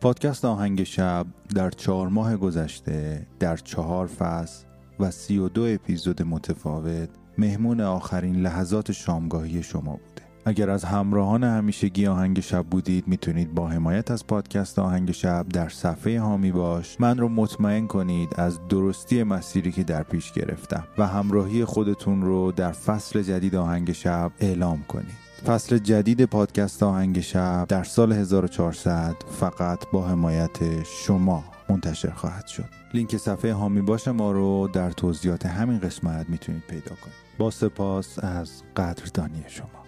پادکست آهنگ شب در چهار ماه گذشته در چهار فصل و سی و دو اپیزود متفاوت مهمون آخرین لحظات شامگاهی شما بوده. اگر از همراهان همیشگی آهنگ شب بودید می‌تونید با حمایت از پادکست آهنگ شب در صفحه هامی باش. من رو مطمئن کنید از درستی مسیری که در پیش گرفتم و همراهی خودتون رو در فصل جدید آهنگ شب اعلام کنید. فصل جدید پادکست آهنگ شب در سال 1400 فقط با حمایت شما منتشر خواهد شد. لینک صفحه هامی باش ما رو در توضیحات همین قسمت می‌تونید پیدا کنید. با سپاس از قدردانی شما.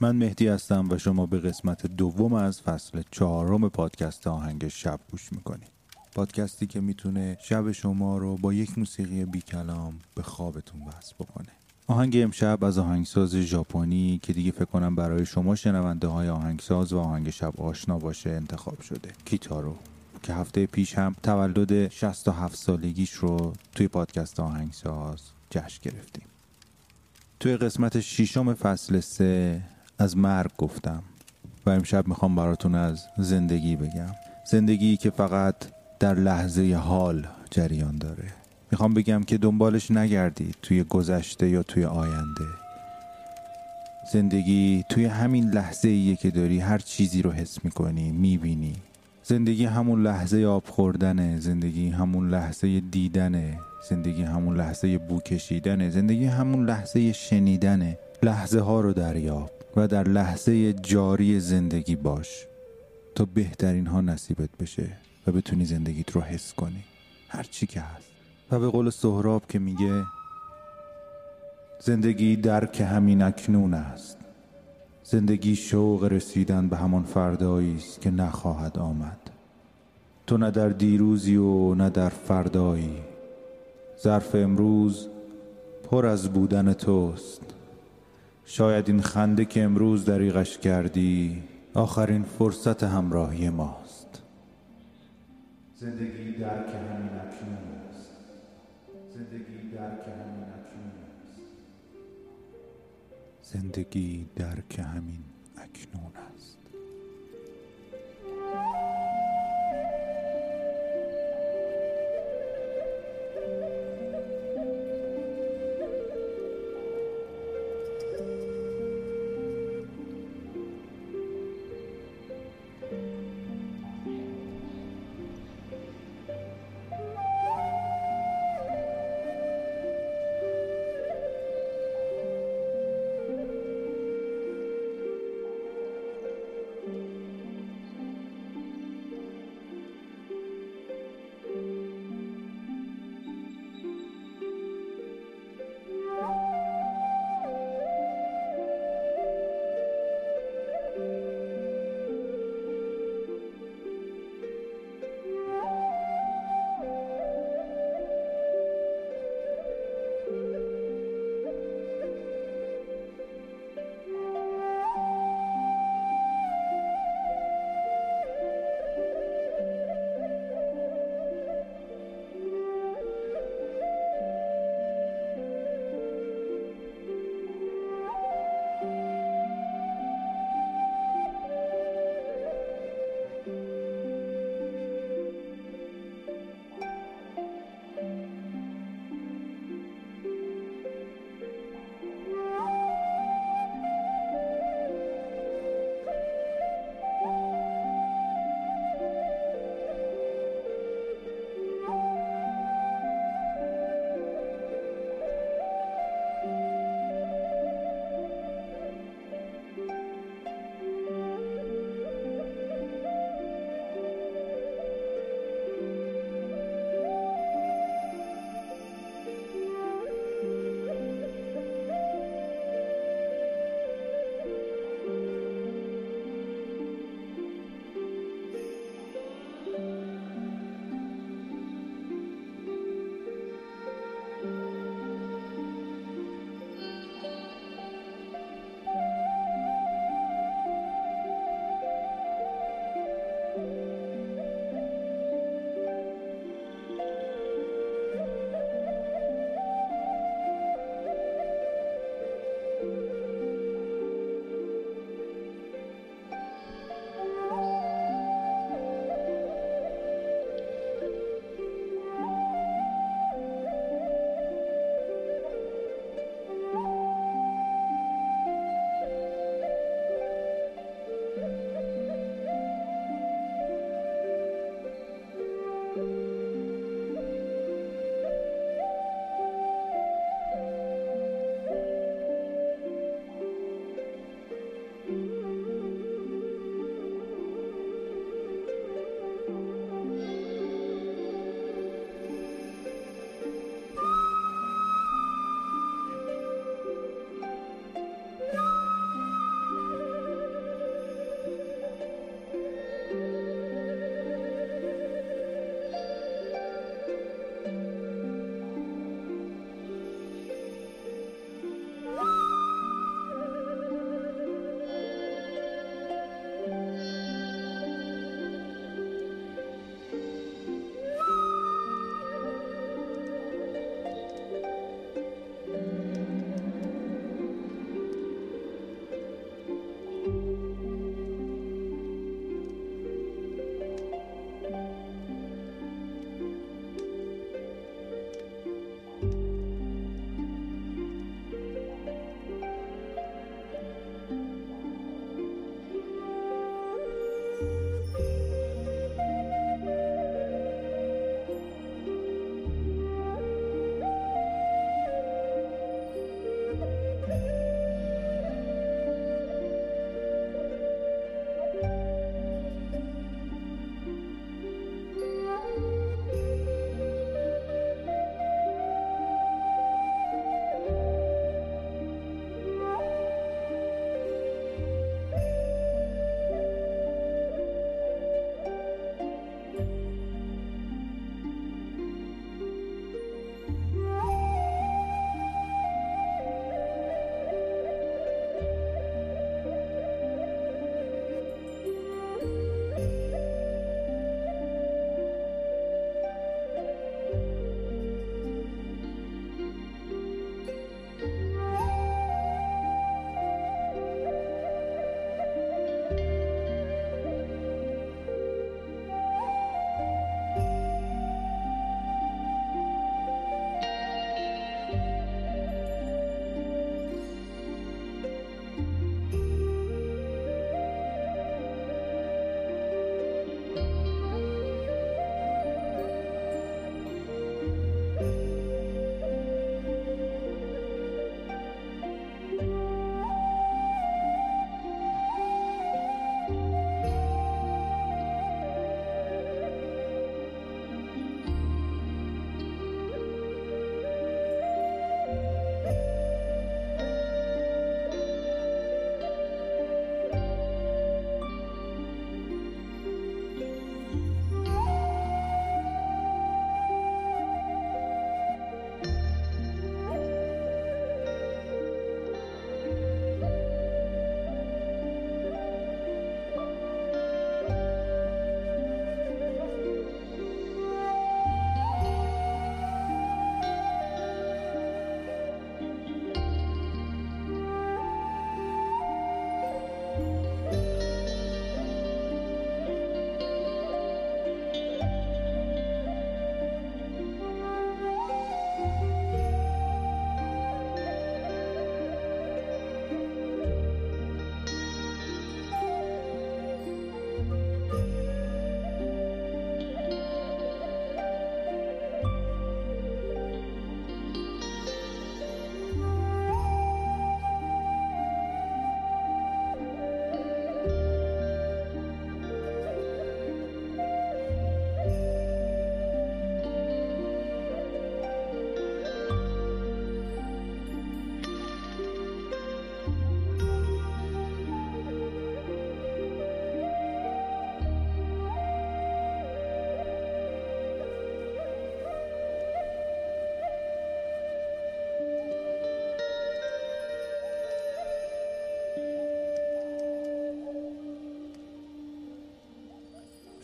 من مهدی هستم و شما به قسمت دوم از فصل چهارم پادکست آهنگ شب گوش می‌کنید. پادکستی که می‌تونه شب شما رو با یک موسیقی بی کلام به خوابتون وصل بکنه. آهنگ امشب از آهنگساز ژاپنی که دیگه فکر کنم برای شما شنونده های آهنگساز و آهنگ شب آشنا باشه انتخاب شده. کیتارو که هفته پیش هم تولد 67 سالگیش رو توی پادکست آهنگساز جشن گرفتیم. توی قسمت ششم فصل سه از مرگ گفتم و امشب می‌خوام براتون از زندگی بگم. زندگی که فقط در لحظه حال جریان داره. می‌خوام بگم که دنبالش نگردید توی گذشته یا توی آینده. زندگی توی همین لحظه ایه که داری هر چیزی رو حس می‌کنی می‌بینی. زندگی همون لحظه آب خوردنه زندگی همون لحظه دیدنه زندگی همون لحظه بو کشیدنه زندگی همون لحظه شنیدنه. لحظه ها رو دریاب و در لحظه جاری زندگی باش تا بهترین ها نصیبت بشه و بتونی زندگیت رو حس کنی. هر چی که هست. و به قول سهراب که میگه زندگی درک همین اکنون است. زندگی شوق رسیدن به همان فردایی است که نخواهد آمد. تو نه در دیروزی و نه در فردایی. ظرف امروز پر از بودن توست. شاید این خنده که امروز دریغش کردی آخرین فرصت همراهی ماست. زندگی درک همین اکنون است. زندگی درک همین اکنون است. زندگی درک همین اکنون است.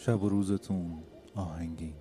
شب و روزتون آهنگین.